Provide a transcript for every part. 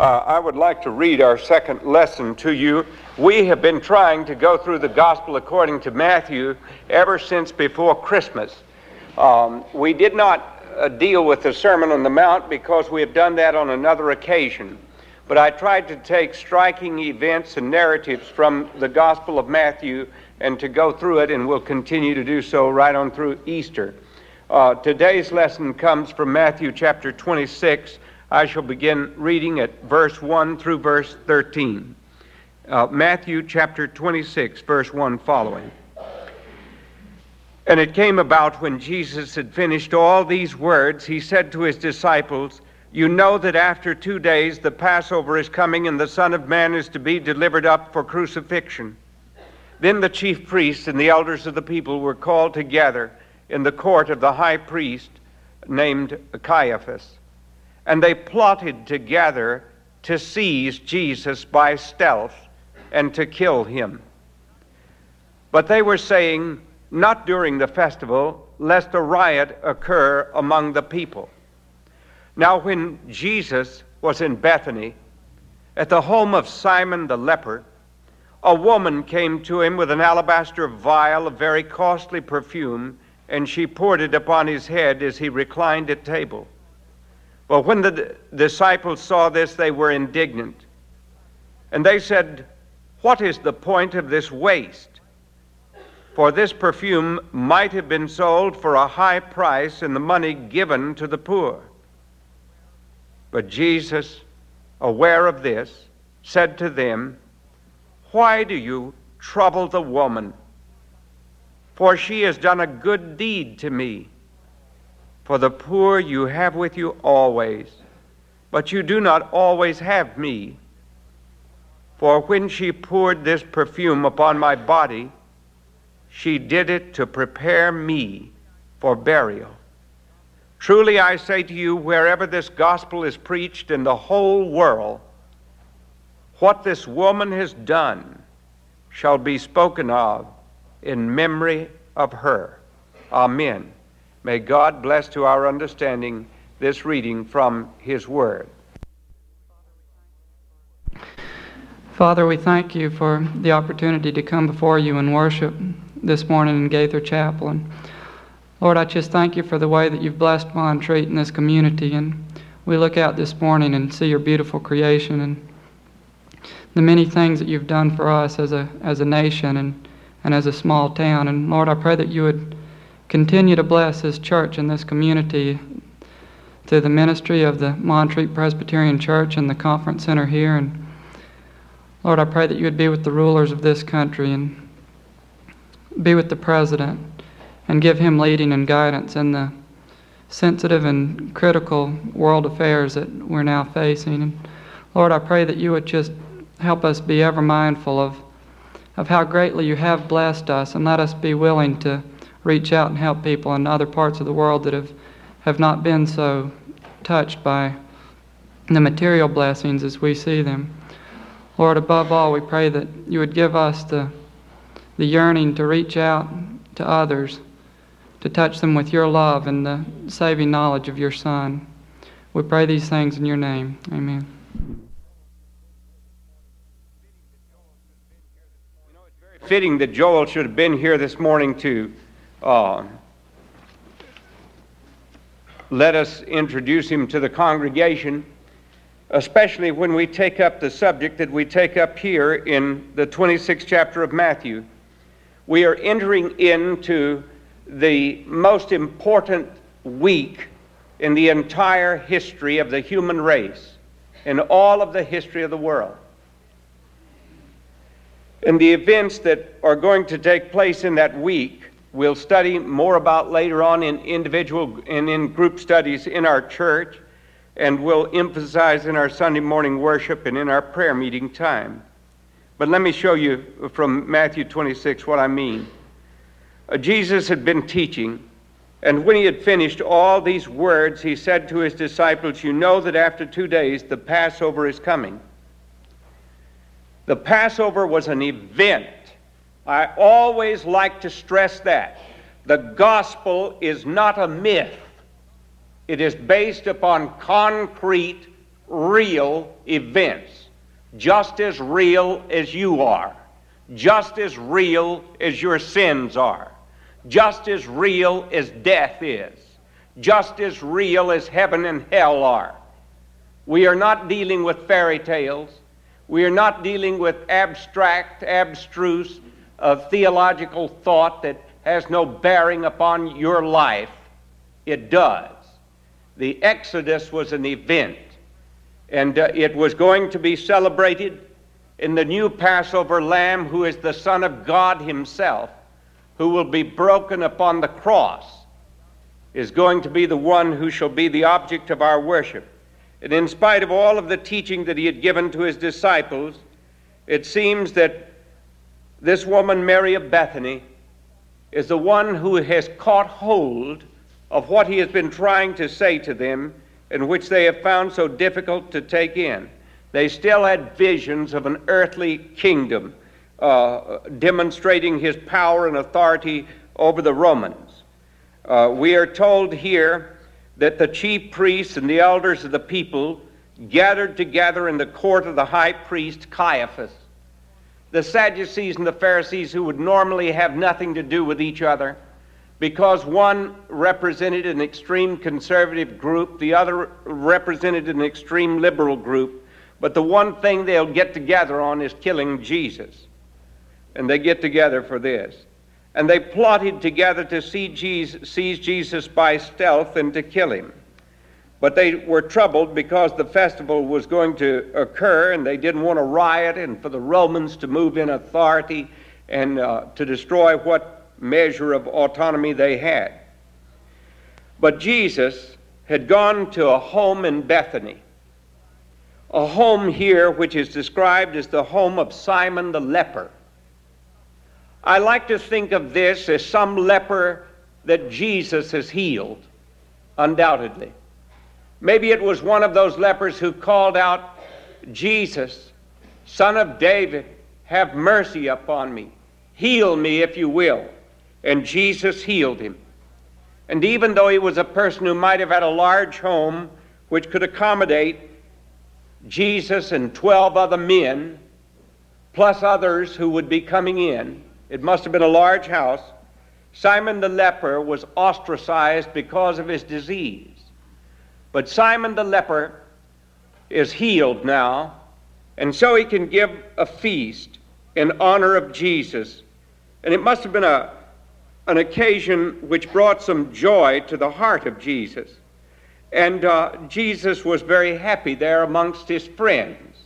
Uh, I would like to read our second lesson to you. We have been trying to go through the gospel according to Matthew ever since before Christmas. Um, we did not uh, deal with the Sermon on the Mount because we have done that on another occasion. But I tried to take striking events and narratives from the Gospel of Matthew and to go through it, and we'll continue to do so right on through Easter. Uh, today's lesson comes from Matthew chapter 26 I shall begin reading at verse 1 through verse 13. Uh, Matthew chapter 26, verse 1 following. And it came about when Jesus had finished all these words, he said to his disciples, You know that after two days the Passover is coming, and the Son of Man is to be delivered up for crucifixion. Then the chief priests and the elders of the people were called together in the court of the high priest named Caiaphas and they plotted together to seize Jesus by stealth and to kill him. But they were saying, not during the festival, lest a riot occur among the people. Now, when Jesus was in Bethany, at the home of Simon the leper, a woman came to him with an alabaster vial of very costly perfume, and she poured it upon his head as he reclined at table. Well, when the disciples saw this, they were indignant. And they said, What is the point of this waste? For this perfume might have been sold for a high price and the money given to the poor. But Jesus, aware of this, said to them, Why do you trouble the woman? For she has done a good deed to me. For the poor you have with you always, but you do not always have me. For when she poured this perfume upon my body, she did it to prepare me for burial. Truly I say to you, wherever this gospel is preached in the whole world, what this woman has done shall be spoken of in memory of her. Amen. May God bless to our understanding this reading from His Word. Father, we thank you for the opportunity to come before you and worship this morning in Gaither Chapel. And Lord, I just thank you for the way that you've blessed Montreat in this community. And we look out this morning and see your beautiful creation and the many things that you've done for us as a, as a nation and, and as a small town. And Lord, I pray that you would Continue to bless this church and this community through the ministry of the Montreat Presbyterian Church and the conference center here. And Lord, I pray that you would be with the rulers of this country and be with the president and give him leading and guidance in the sensitive and critical world affairs that we're now facing. And Lord, I pray that you would just help us be ever mindful of, of how greatly you have blessed us and let us be willing to reach out and help people in other parts of the world that have, have not been so touched by the material blessings as we see them. Lord, above all, we pray that you would give us the, the yearning to reach out to others, to touch them with your love and the saving knowledge of your Son. We pray these things in your name. Amen. Fitting that Joel should have been here this morning too uh, let us introduce him to the congregation, especially when we take up the subject that we take up here in the 26th chapter of Matthew. We are entering into the most important week in the entire history of the human race, in all of the history of the world. And the events that are going to take place in that week we'll study more about later on in individual and in group studies in our church, and we'll emphasize in our Sunday morning worship and in our prayer meeting time. But let me show you from Matthew 26 what I mean. Uh, Jesus had been teaching, and when he had finished all these words, he said to his disciples, You know that after two days the Passover is coming. The Passover was an event I always like to stress that. The gospel is not a myth, it is based upon concrete real events, just as real as you are, just as real as your sins are, just as real as death is, just as real as heaven and hell are. We are not dealing with fairy tales. We are not dealing with abstract, abstruse, uh, theological thought that has no bearing upon your life. It does. The Exodus was an event, and uh, it was going to be celebrated in the new Passover lamb, who is the Son of God Himself, who will be broken upon the cross, is going to be the one who shall be the object of our worship. And in spite of all of the teaching that he had given to his disciples, it seems that this woman, Mary of Bethany, is the one who has caught hold of what he has been trying to say to them, and which they have found so difficult to take in. They still had visions of an earthly kingdom uh, demonstrating his power and authority over the Romans. Uh, we are told here that the chief priests and the elders of the people gathered together in the court of the high priest Caiaphas. The Sadducees and the Pharisees, who would normally have nothing to do with each other, because one represented an extreme conservative group, the other represented an extreme liberal group. But the one thing they'll get together on is killing Jesus. And they get together for this. And they plotted together to seize Jesus by stealth and to kill him. But they were troubled because the festival was going to occur and they didn't want to riot and for the Romans to move in authority and uh, to destroy what measure of autonomy they had. But Jesus had gone to a home in Bethany, a home here which is described as the home of Simon the leper. I like to think of this as some leper that Jesus has healed, undoubtedly. Maybe it was one of those lepers who called out, Jesus, Son of David, have mercy upon me. Heal me if you will and Jesus healed him. And even though he was a person who might have had a large home which could accommodate Jesus and 12 other men, plus others who would be coming in, it must have been a large house. Simon the leper was ostracized because of his disease. But Simon the leper is healed now, and so he can give a feast in honor of Jesus. And it must have been a, an occasion which brought some joy to the heart of Jesus. And uh, Jesus was very happy there amongst his friends.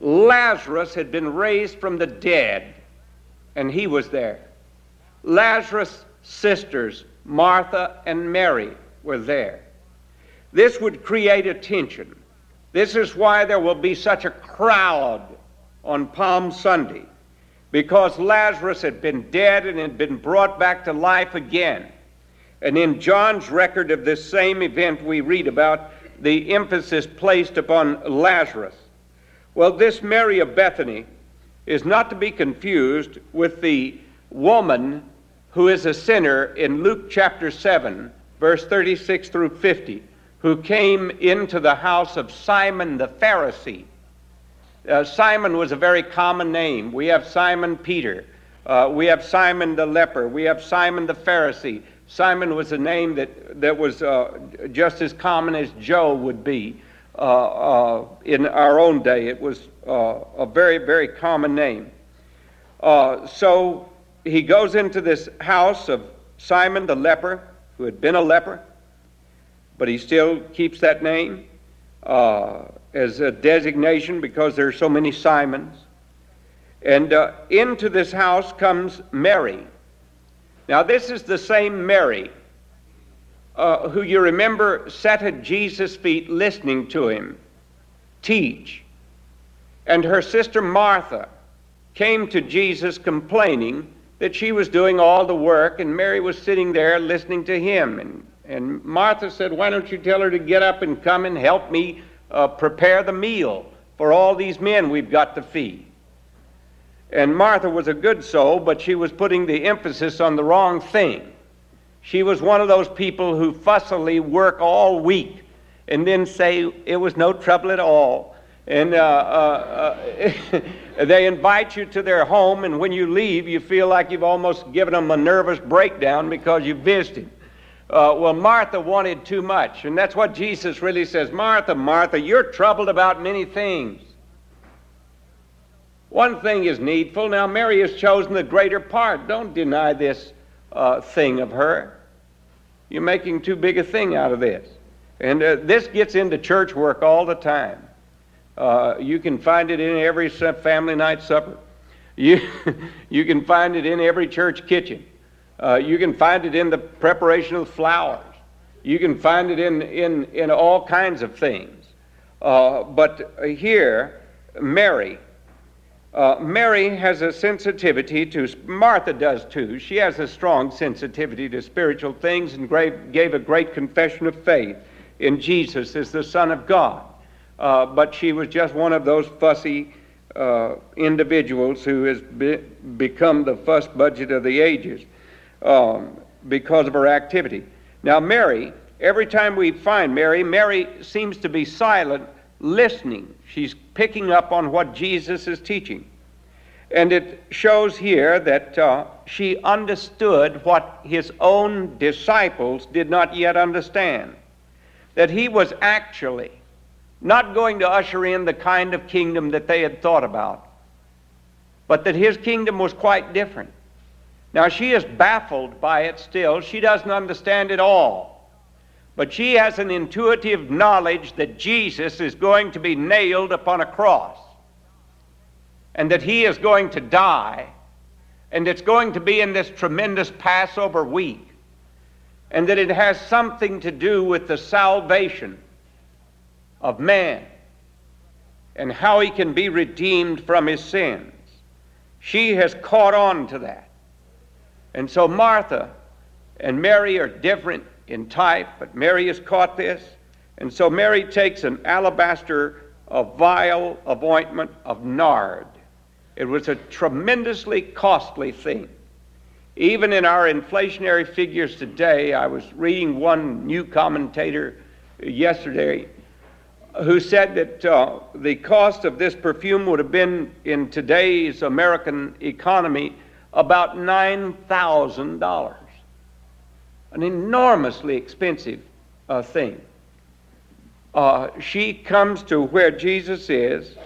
Lazarus had been raised from the dead, and he was there. Lazarus' sisters, Martha and Mary, were there. This would create attention. This is why there will be such a crowd on Palm Sunday because Lazarus had been dead and had been brought back to life again. And in John's record of this same event, we read about the emphasis placed upon Lazarus. Well, this Mary of Bethany is not to be confused with the woman who is a sinner in Luke chapter 7, verse 36 through 50, who came into the house of Simon the Pharisee uh, Simon was a very common name. We have Simon Peter. Uh, we have Simon the leper. We have Simon the Pharisee. Simon was a name that, that was uh, just as common as Joe would be uh, uh, in our own day. It was uh, a very, very common name. so he goes into this house of Simon the leper, who had been a leper, but he still keeps that name as a designation because there are so many Simons. And uh, into this house comes Mary. Now, this is the same Mary uh, who you remember sat at Jesus' feet listening to him teach. And her sister Martha came to Jesus complaining that she was doing all the work, and Mary was sitting there listening to him. And, and Martha said, Why don't you tell her to get up and come and help me uh, prepare the meal for all these men we've got to feed. And Martha was a good soul, but she was putting the emphasis on the wrong thing. She was one of those people who fussily work all week and then say it was no trouble at all. And uh, uh, uh, they invite you to their home, and when you leave, you feel like you've almost given them a nervous breakdown because you visited. Uh, well, Martha wanted too much, and that's what Jesus really says Martha, Martha, you're troubled about many things. One thing is needful. Now, Mary has chosen the greater part. Don't deny this uh, thing of her. You're making too big a thing out of this. And uh, this gets into church work all the time. Uh, you can find it in every family night supper. You, you can find it in every church kitchen. Uh, you can find it in the preparation of flowers. You can find it in, in, in all kinds of things. Uh, but here, Mary, uh, Mary has a sensitivity to, Martha does too. She has a strong sensitivity to spiritual things and gave gave a great confession of faith in Jesus as the Son of God. Uh, but she was just one of those fussy uh, individuals who has be- become the fuss budget of the ages um, because of her activity. Now, Mary, every time we find Mary, Mary seems to be silent, listening. She's picking up on what Jesus is teaching. And it shows here that uh, she understood what his own disciples did not yet understand. That he was actually not going to usher in the kind of kingdom that they had thought about, but that his kingdom was quite different. Now, she is baffled by it still. She doesn't understand it all. But she has an intuitive knowledge that Jesus is going to be nailed upon a cross and that he is going to die and it's going to be in this tremendous Passover week and that it has something to do with the salvation of man and how he can be redeemed from his sins. She has caught on to that. And so Martha and Mary are different in type, but Mary has caught this. And so Mary takes an alabaster a vial of ointment of nard. It was a tremendously costly thing. Even in our inflationary figures today, I was reading one new commentator yesterday who said that uh, the cost of this perfume would have been in today's American economy about $9,000. An enormously expensive uh, thing. Uh, she comes to where Jesus is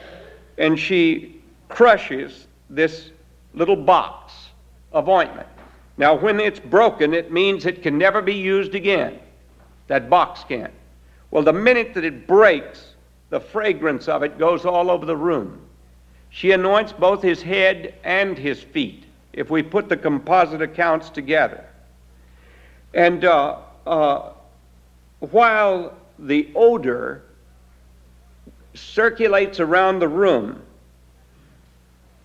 and she crushes this little box of ointment. Now, when it's broken, it means it can never be used again. That box can. Well, the minute that it breaks, the fragrance of it goes all over the room. She anoints both his head and his feet if we put the composite accounts together. And uh, uh, while the odor circulates around the room,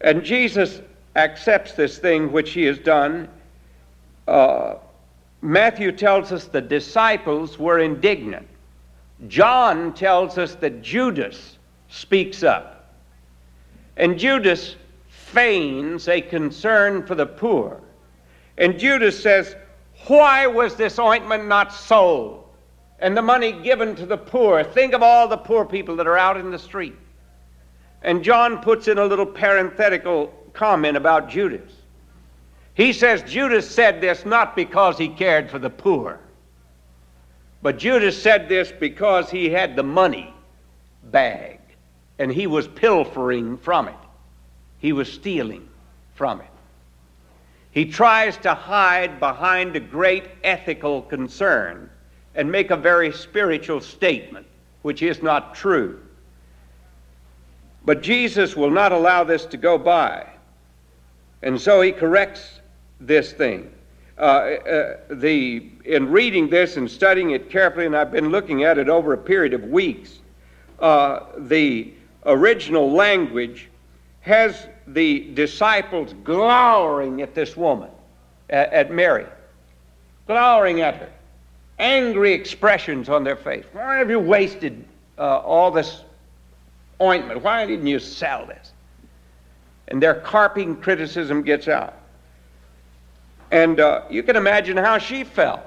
and Jesus accepts this thing which he has done, uh, Matthew tells us the disciples were indignant. John tells us that Judas speaks up. And Judas feigns a concern for the poor. And Judas says, Why was this ointment not sold and the money given to the poor? Think of all the poor people that are out in the street. And John puts in a little parenthetical comment about Judas. He says Judas said this not because he cared for the poor, but Judas said this because he had the money bag and he was pilfering from it. He was stealing from it. He tries to hide behind a great ethical concern and make a very spiritual statement, which is not true. But Jesus will not allow this to go by. And so he corrects this thing. Uh, uh, the, in reading this and studying it carefully, and I've been looking at it over a period of weeks, uh, the original language has the disciples glowering at this woman, at, at Mary, glowering at her, angry expressions on their face. Why have you wasted uh, all this ointment? Why didn't you sell this? And their carping criticism gets out. And uh, you can imagine how she felt.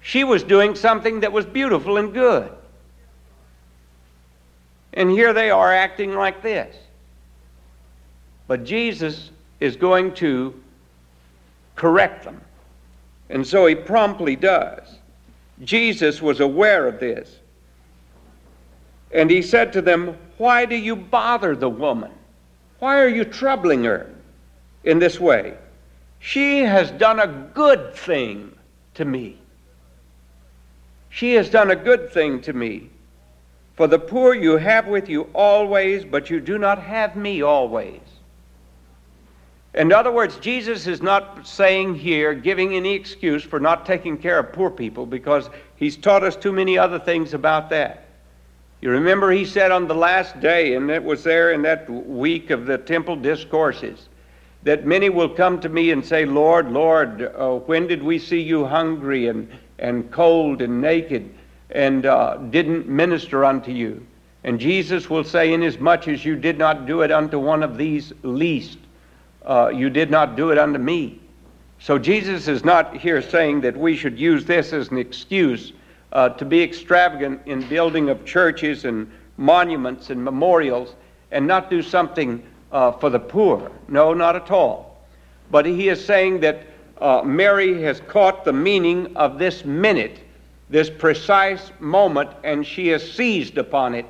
She was doing something that was beautiful and good. And here they are acting like this. But Jesus is going to correct them. And so he promptly does. Jesus was aware of this. And he said to them, Why do you bother the woman? Why are you troubling her in this way? She has done a good thing to me. She has done a good thing to me. For the poor you have with you always, but you do not have me always. In other words, Jesus is not saying here, giving any excuse for not taking care of poor people, because he's taught us too many other things about that. You remember he said on the last day, and it was there in that week of the temple discourses, that many will come to me and say, Lord, Lord, uh, when did we see you hungry and, and cold and naked and uh, didn't minister unto you? And Jesus will say, Inasmuch as you did not do it unto one of these least, uh, you did not do it unto me. So Jesus is not here saying that we should use this as an excuse uh, to be extravagant in building of churches and monuments and memorials and not do something uh, for the poor. No, not at all. But he is saying that uh, Mary has caught the meaning of this minute, this precise moment, and she has seized upon it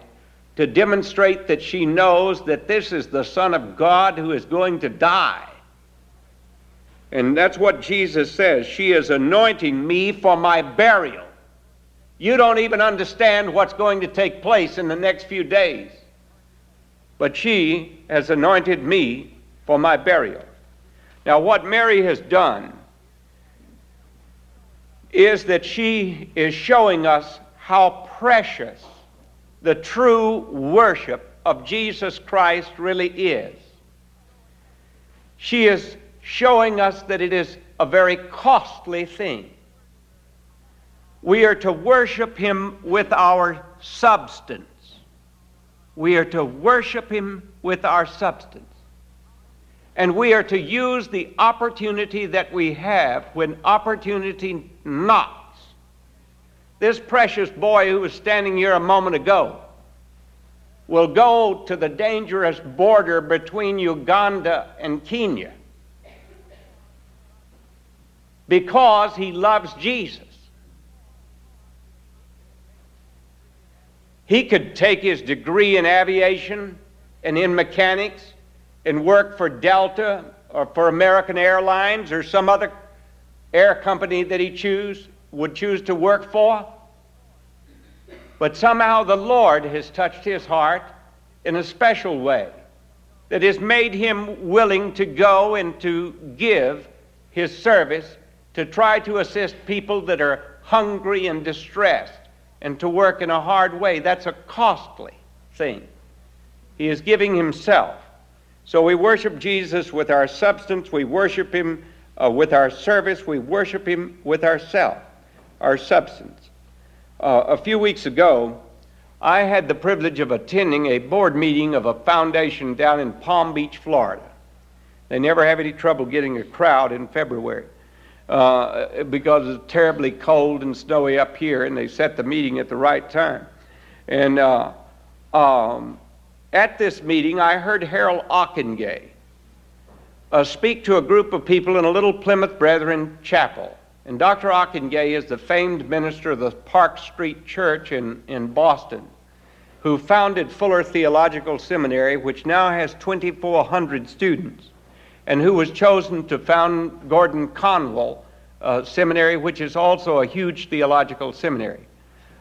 to demonstrate that she knows that this is the Son of God who is going to die. And that's what Jesus says. She is anointing me for my burial. You don't even understand what's going to take place in the next few days. But she has anointed me for my burial. Now, what Mary has done is that she is showing us how precious the true worship of Jesus Christ really is. She is showing us that it is a very costly thing. We are to worship Him with our substance. We are to worship Him with our substance. And we are to use the opportunity that we have when opportunity knocks this precious boy who was standing here a moment ago will go to the dangerous border between Uganda and Kenya because he loves Jesus. He could take his degree in aviation and in mechanics and work for Delta or for American Airlines or some other air company that he choose would choose to work for. But somehow the Lord has touched his heart in a special way that has made him willing to go and to give his service to try to assist people that are hungry and distressed and to work in a hard way. That's a costly thing. He is giving himself. So we worship Jesus with our substance, we worship him uh, with our service, we worship him with ourself our substance. Uh, a few weeks ago, I had the privilege of attending a board meeting of a foundation down in Palm Beach, Florida. They never have any trouble getting a crowd in February uh, because it's terribly cold and snowy up here, and they set the meeting at the right time. And uh, um, at this meeting, I heard Harold Ockenga uh, speak to a group of people in a little Plymouth Brethren chapel. And Dr. Ockenga is the famed minister of the Park Street Church in, in Boston, who founded Fuller Theological Seminary, which now has 2,400 students, and who was chosen to found Gordon Conwell uh, Seminary, which is also a huge theological seminary.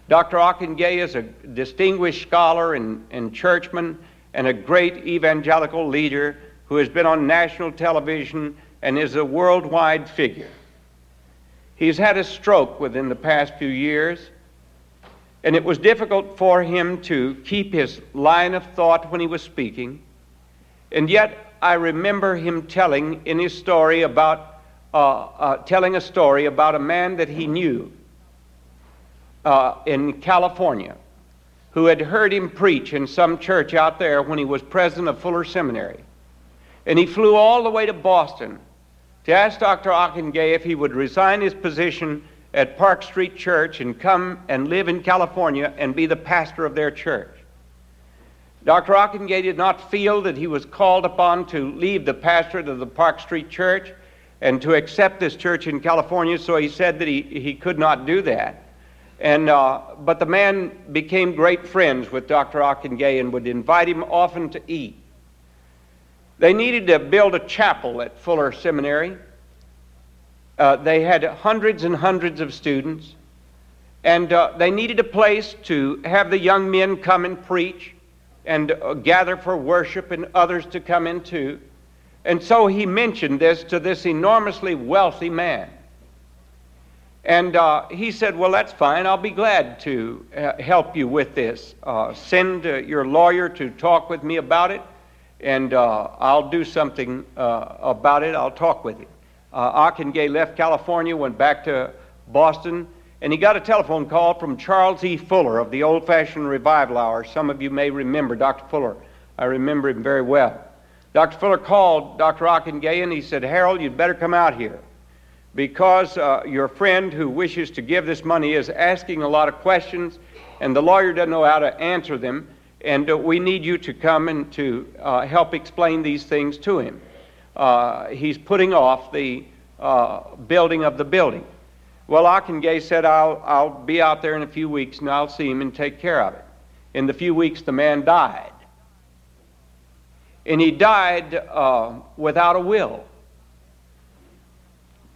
Dr. Ockenga is a distinguished scholar and, and churchman and a great evangelical leader who has been on national television and is a worldwide figure. He's had a stroke within the past few years, and it was difficult for him to keep his line of thought when he was speaking. And yet, I remember him telling in his story about, uh, uh, telling a story about a man that he knew uh, in California who had heard him preach in some church out there when he was president of Fuller Seminary. And he flew all the way to Boston to ask Dr. Ockenga if he would resign his position at Park Street Church and come and live in California and be the pastor of their church. Dr. Ockenga did not feel that he was called upon to leave the pastorate of the Park Street Church and to accept this church in California, so he said that he, he could not do that. And, uh, but the man became great friends with Dr. Ockenga and would invite him often to eat. They needed to build a chapel at Fuller Seminary. Uh, they had hundreds and hundreds of students, and uh, they needed a place to have the young men come and preach and uh, gather for worship and others to come in too. And so he mentioned this to this enormously wealthy man. And uh, he said, Well, that's fine. I'll be glad to uh, help you with this. Uh, send your lawyer to talk with me about it, and uh, I'll do something uh, about it. I'll talk with him. Uh, left California, went back to Boston, and he got a telephone call from Charles E. Fuller of the old fashioned revival hour. Some of you may remember Dr. Fuller. I remember him very well. Dr. Fuller called Dr. Ockenga and he said, Harold, you'd better come out here because uh, your friend who wishes to give this money is asking a lot of questions and the lawyer doesn't know how to answer them. And uh, we need you to come and to uh, help explain these things to him. Uh, he's putting off the uh, building of the building. Well, Ockenga said, I'll, I'll be out there in a few weeks and I'll see him and take care of it. In the few weeks, the man died. And he died uh, without a will,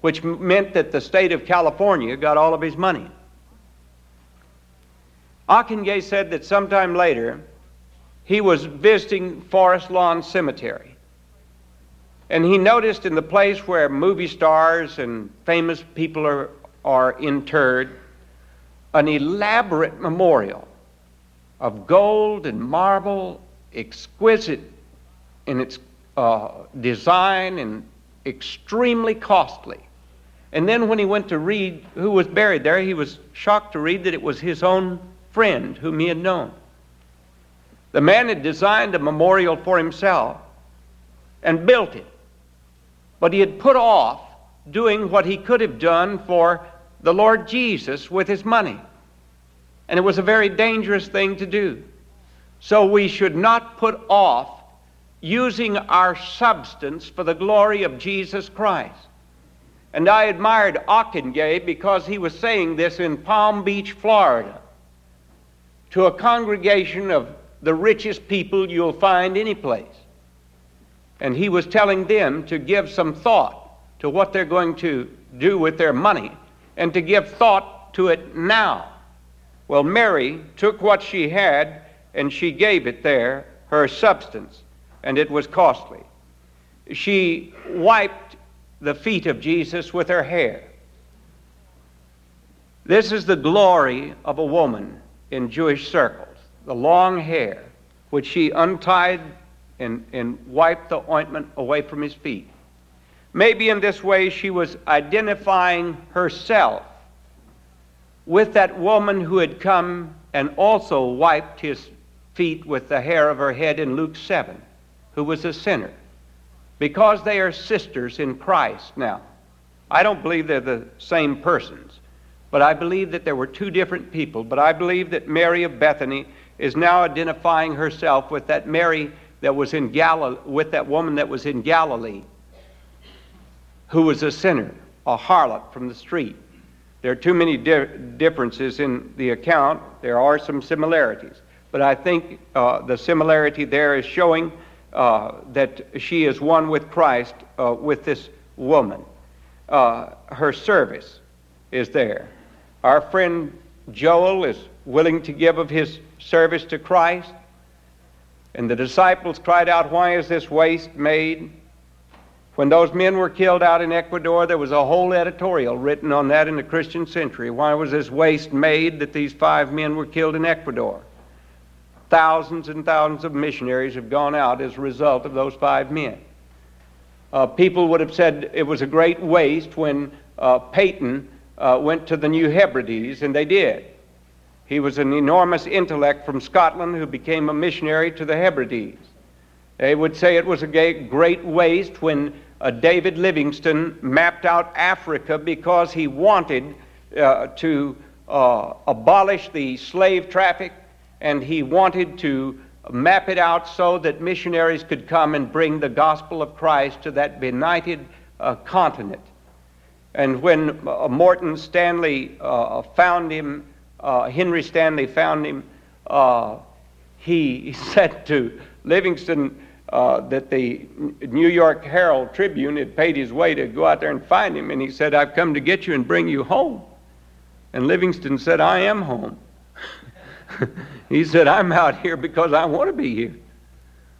which meant that the state of California got all of his money. Ockenga said that sometime later he was visiting Forest Lawn Cemetery. And he noticed in the place where movie stars and famous people are are interred an elaborate memorial of gold and marble, exquisite in its uh, design and extremely costly. And then when he went to read who was buried there, he was shocked to read that it was his own friend whom he had known. The man had designed a memorial for himself and built it, but he had put off doing what he could have done for the Lord Jesus with his money. And it was a very dangerous thing to do. So we should not put off using our substance for the glory of Jesus Christ. And I admired Ockenga because he was saying this in Palm Beach, Florida, to a congregation of the richest people you'll find any place. And he was telling them to give some thought to what they're going to do with their money and to give thought to it now. Well, Mary took what she had and she gave it there, her substance, and it was costly. She wiped the feet of Jesus with her hair. This is the glory of a woman in Jewish circles the long hair, which she untied and, and wiped the ointment away from his feet. Maybe in this way she was identifying herself with that woman who had come and also wiped his feet with the hair of her head in Luke 7, who was a sinner. Because they are sisters in Christ now. I don't believe they're the same persons, but I believe that there were two different people. But I believe that Mary of Bethany is now identifying herself with that Mary that was in Galilee, with that woman that was in Galilee who was a sinner, a harlot from the street. There are too many di- differences in the account. There are some similarities. But I think uh, the similarity there is showing uh, that she is one with Christ, uh, with this woman. Uh, her service is there. Our friend Joel is willing to give of his service to Christ. And the disciples cried out, Why is this waste made? When those men were killed out in Ecuador, there was a whole editorial written on that in the Christian Century. Why was this waste made that these five men were killed in Ecuador? Thousands and thousands of missionaries have gone out as a result of those five men. Uh, people would have said it was a great waste when uh, Paton uh, went to the New Hebrides, and they did. He was an enormous intellect from Scotland who became a missionary to the Hebrides. They would say it was a great waste when uh, David Livingstone mapped out Africa because he wanted uh, to uh, abolish the slave traffic, and he wanted to map it out so that missionaries could come and bring the gospel of Christ to that benighted uh, continent. And when uh, Morton Stanley uh, found him, uh, Henry Stanley found him, uh, he said to Livingstone uh, that the New York Herald Tribune had paid his way to go out there and find him, and he said, I've come to get you and bring you home. And Livingstone said, I am home. he said, I'm out here because I want to be here.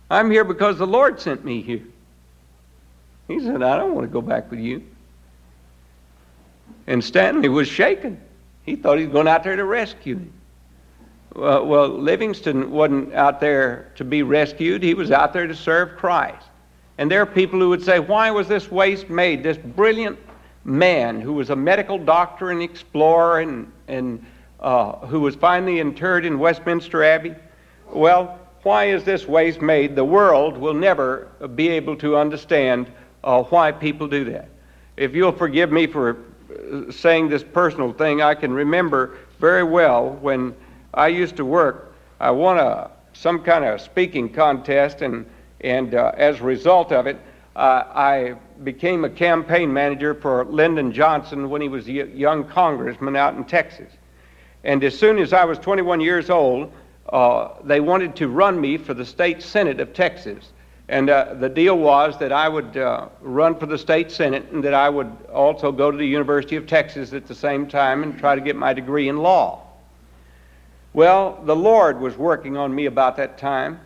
I'm here because the Lord sent me here. He said, I don't want to go back with you. And Stanley was shaken. He thought he was going out there to rescue him. Well, well, Livingstone wasn't out there to be rescued, he was out there to serve Christ. And there are people who would say, Why was this waste made? This brilliant man who was a medical doctor and explorer and, and uh, who was finally interred in Westminster Abbey. Well, why is this waste made? The world will never be able to understand uh, why people do that. If you'll forgive me for saying this personal thing, I can remember very well when I used to work. I won a some kind of speaking contest, and and uh, as a result of it, uh, I became a campaign manager for Lyndon Johnson when he was a young congressman out in Texas. And as soon as I was 21 years old, uh, they wanted to run me for the state senate of Texas. And uh, the deal was that I would uh, run for the state senate and that I would also go to the University of Texas at the same time and try to get my degree in law. Well, the Lord was working on me about that time,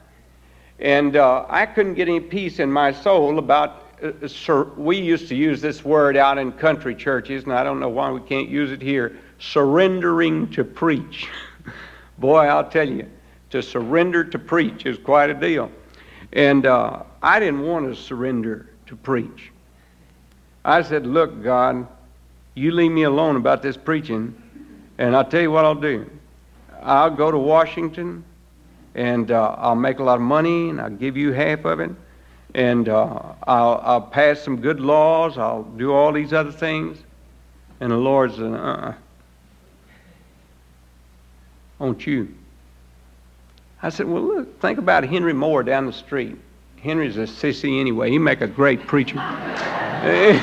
and uh, I couldn't get any peace in my soul about. Uh, sur- we used to use this word out in country churches, and I don't know why we can't use it here surrendering to preach. Boy, I'll tell you, to surrender to preach is quite a deal. And uh, I didn't want to surrender to preach. I said, Look, God, you leave me alone about this preaching, and I'll tell you what I'll do. I'll go to Washington and uh, I'll make a lot of money and I'll give you half of it. And uh, I'll, I'll pass some good laws. I'll do all these other things. And the Lord said, uh uh-uh. Won't you? I said, Well, look, think about Henry Moore down the street. Henry's a sissy anyway. He make a great preacher. Eh,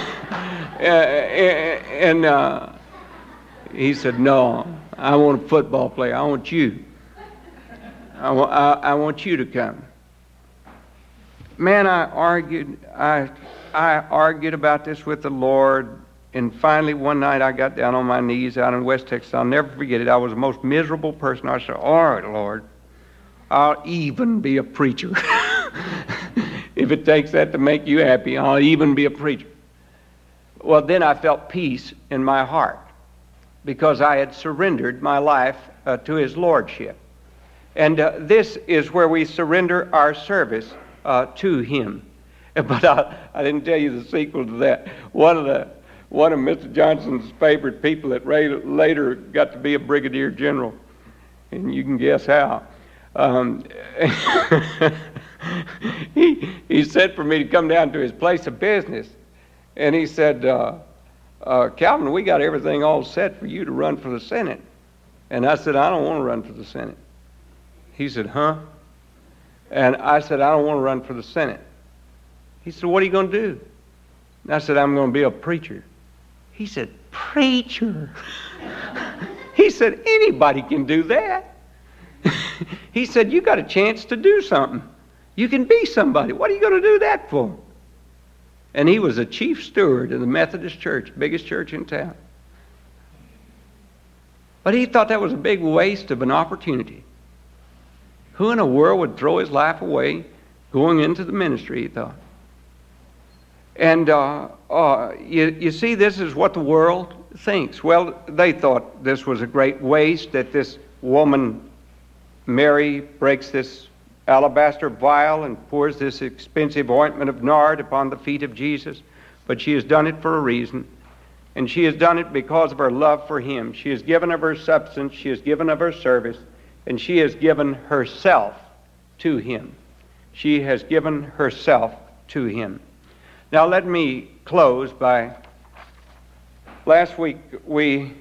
eh, eh, and uh, he said, No, I want a football player. I want you. I want, I, I want you to come. Man, I argued. I, I argued about this with the Lord. And finally, one night, I got down on my knees out in West Texas. I'll never forget it. I was the most miserable person. I said, All right, Lord, I'll even be a preacher. if it takes that to make you happy, I'll even be a preacher. Well, then I felt peace in my heart because I had surrendered my life uh, to His Lordship. And uh, this is where we surrender our service uh, to Him. But I, I, didn't tell you the sequel to that. One of the one of Mr. Johnson's favorite people that later got to be a brigadier general, and you can guess how. Um, he he said for me to come down to his place of business, and he said. Uh, uh, Calvin, we got everything all set for you to run for the Senate. And I said, I don't want to run for the Senate. He said, huh? And I said, I don't want to run for the Senate. He said, what are you going to do? And I said, I'm going to be a preacher. He said, preacher? he said, anybody can do that. he said, you got a chance to do something. You can be somebody. What are you going to do that for? And he was a chief steward in the Methodist church, biggest church in town. But he thought that was a big waste of an opportunity. Who in the world would throw his life away going into the ministry, he thought. And uh, uh, you, you see, this is what the world thinks. Well, they thought this was a great waste that this woman, Mary, breaks this alabaster vial and pours this expensive ointment of nard upon the feet of Jesus. But she has done it for a reason. And she has done it because of her love for him. She has given of her substance, she has given of her service, and she has given herself to him. She has given herself to him. Now, let me close by last week we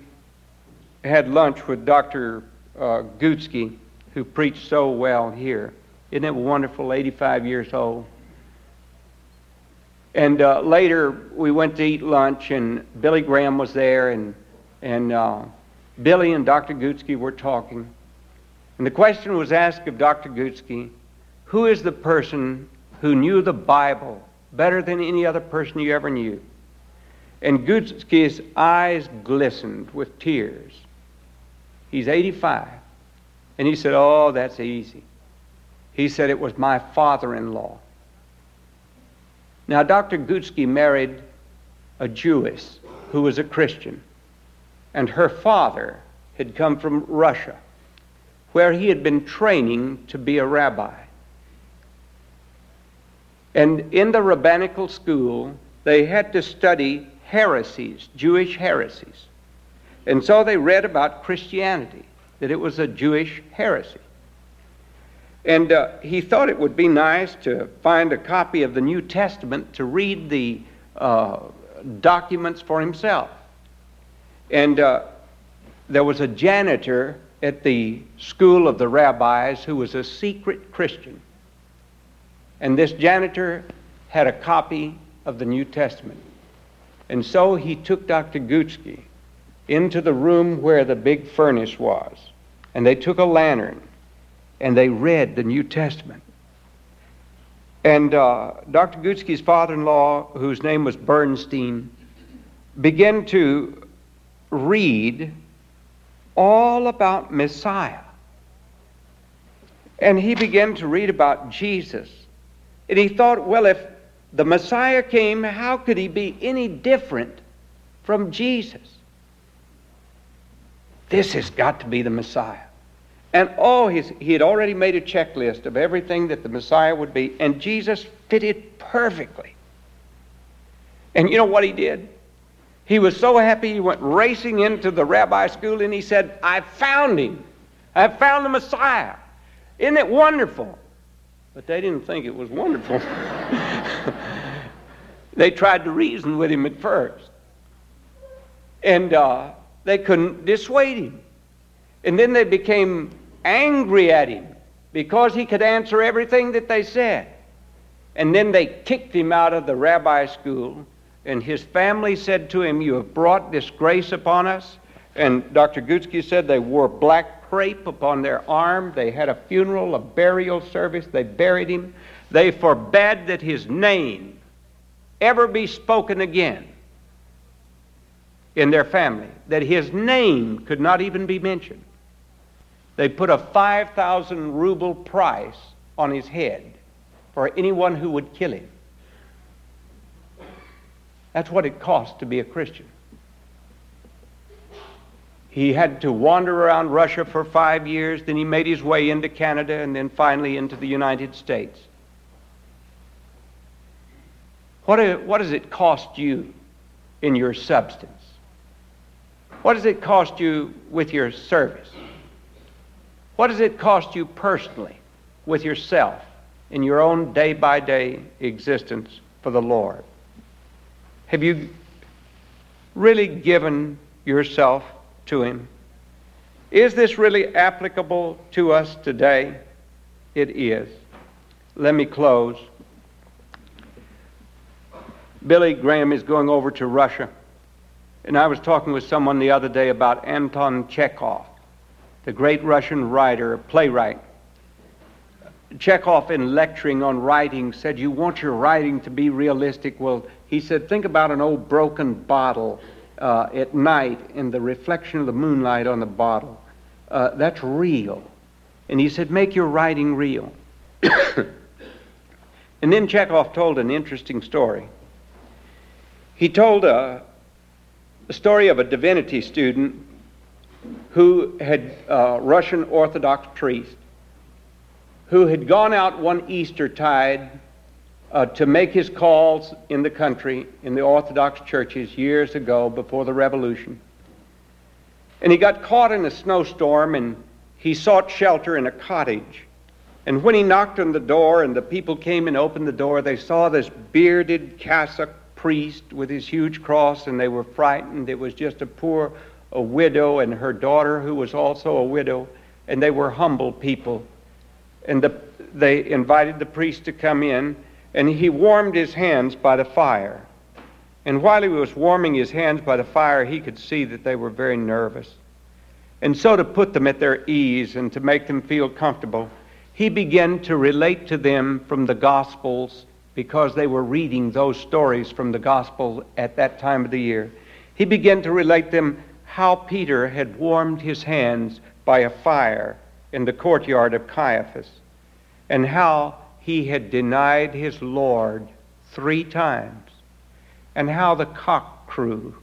had lunch with Dr. Uh, Gutzke, who preached so well here. Isn't it wonderful? 85 years old. And uh, later we went to eat lunch, and Billy Graham was there, and and uh, Billy and Dr. Gutzke were talking. And the question was asked of Dr. Gutzke, who is the person who knew the Bible better than any other person you ever knew? And Gutzke's eyes glistened with tears. He's 85. And he said, Oh, that's easy. He said, It was my father in law. Now, Dr. Gutzke married a Jewess who was a Christian, and her father had come from Russia, where he had been training to be a rabbi. And in the rabbinical school, they had to study heresies, Jewish heresies. And so they read about Christianity, that it was a Jewish heresy. And uh, he thought it would be nice to find a copy of the New Testament to read the uh, documents for himself. And uh, there was a janitor at the school of the rabbis who was a secret Christian. And this janitor had a copy of the New Testament. And so he took Dr. Gutzke into the room where the big furnace was. And they took a lantern and they read the New Testament. And uh, Dr. Gutzke's father in law, whose name was Bernstein, began to read all about Messiah. And he began to read about Jesus. And he thought, well, if the Messiah came, how could he be any different from Jesus? This has got to be the Messiah. And oh, he had already made a checklist of everything that the Messiah would be, and Jesus fitted perfectly. And you know what he did? He was so happy he went racing into the rabbi school and he said, I found him. I found the Messiah. Isn't it wonderful? But they didn't think it was wonderful. they tried to reason with him at first. And uh, they couldn't dissuade him. And then they became angry at him because he could answer everything that they said. And then they kicked him out of the rabbi school, and his family said to him, You have brought disgrace upon us. And Dr. Gutzke said they wore black crape upon their arm. They had a funeral, a burial service. They buried him. They forbade that his name ever be spoken again in their family, that his name could not even be mentioned. They put a 5,000 ruble price on his head for anyone who would kill him. That's what it cost to be a Christian. He had to wander around Russia for five years, then he made his way into Canada, and then finally into the United States. What, what does it cost you in your substance? What does it cost you with your service? What does it cost you personally with yourself in your own day by day existence for the Lord? Have you really given yourself to Him? Is this really applicable to us today? It is. Let me close. Billy Graham is going over to Russia. And I was talking with someone the other day about Anton Chekhov the great Russian writer, playwright. Chekhov, in lecturing on writing, said, You want your writing to be realistic? Well, he said, Think about an old broken bottle uh, at night and the reflection of the moonlight on the bottle. Uh, that's real. And he said, Make your writing real. and then Chekhov told an interesting story. He told a, a story of a divinity student who had uh, Russian Orthodox priest who had gone out one Easter tide uh, to make his calls in the country in the Orthodox churches years ago before the revolution. And he got caught in a snowstorm and he sought shelter in a cottage. And when he knocked on the door and the people came and opened the door, they saw this bearded cassock priest with his huge cross and they were frightened. It was just a poor a widow and her daughter, who was also a widow, and they were humble people. And the, they invited the priest to come in, and he warmed his hands by the fire. And while he was warming his hands by the fire, he could see that they were very nervous. And so, to put them at their ease and to make them feel comfortable, he began to relate to them from the Gospels because they were reading those stories from the Gospel at that time of the year. He began to relate them how Peter had warmed his hands by a fire in the courtyard of Caiaphas and how he had denied his Lord three times and how the cock crew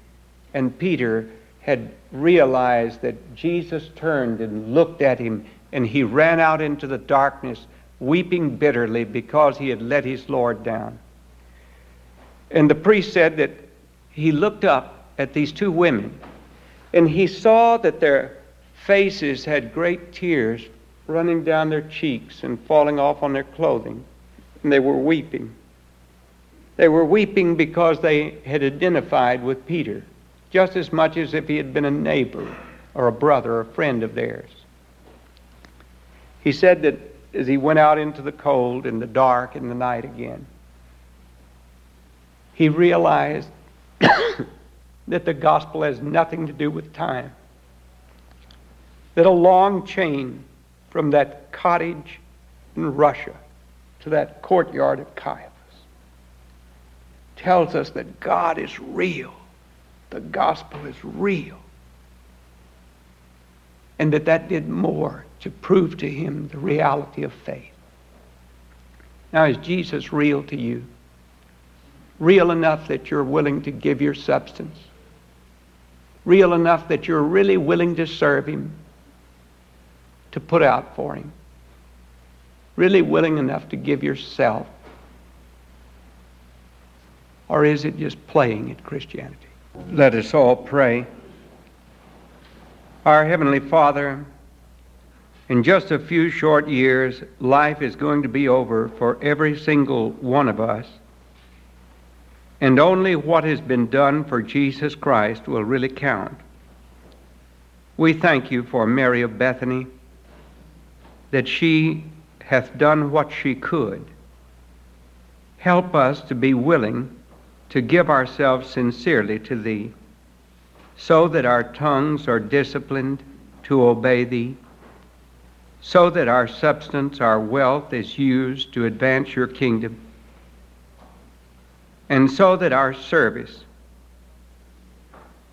and Peter had realized that Jesus turned and looked at him and he ran out into the darkness weeping bitterly because he had let his Lord down. And the priest said that he looked up at these two women and he saw that their faces had great tears running down their cheeks and falling off on their clothing, and they were weeping. They were weeping because they had identified with Peter, just as much as if he had been a neighbor or a brother or a friend of theirs. He said that as he went out into the cold and the dark and the night again, he realized that the gospel has nothing to do with time. That a long chain from that cottage in Russia to that courtyard of Caiaphas tells us that God is real. The gospel is real. And that that did more to prove to him the reality of faith. Now, is Jesus real to you? Real enough that you're willing to give your substance? Real enough that you're really willing to serve him, to put out for him? Really willing enough to give yourself? Or is it just playing at Christianity? Let us all pray. Our Heavenly Father, in just a few short years, life is going to be over for every single one of us. And only what has been done for Jesus Christ will really count. We thank you for Mary of Bethany, that she hath done what she could. Help us to be willing to give ourselves sincerely to Thee, so that our tongues are disciplined to obey Thee so that our substance, our wealth is used to advance your kingdom, and so that our service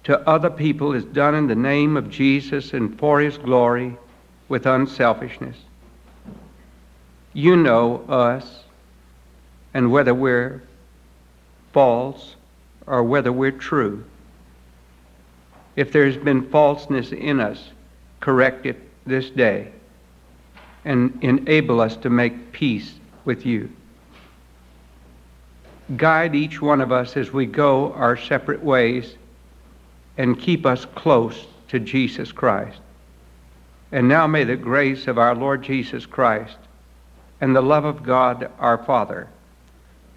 to other people is done in the name of Jesus and for his glory with unselfishness. You know us and whether we're false or whether we're true. If there's been falseness in us, correct it this day and enable us to make peace with you. Guide each one of us as we go our separate ways and keep us close to Jesus Christ. And now may the grace of our Lord Jesus Christ and the love of God our Father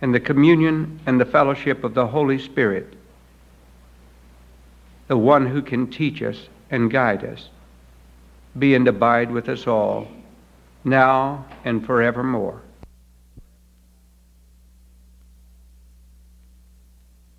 and the communion and the fellowship of the Holy Spirit, the one who can teach us and guide us, be and abide with us all now and forevermore.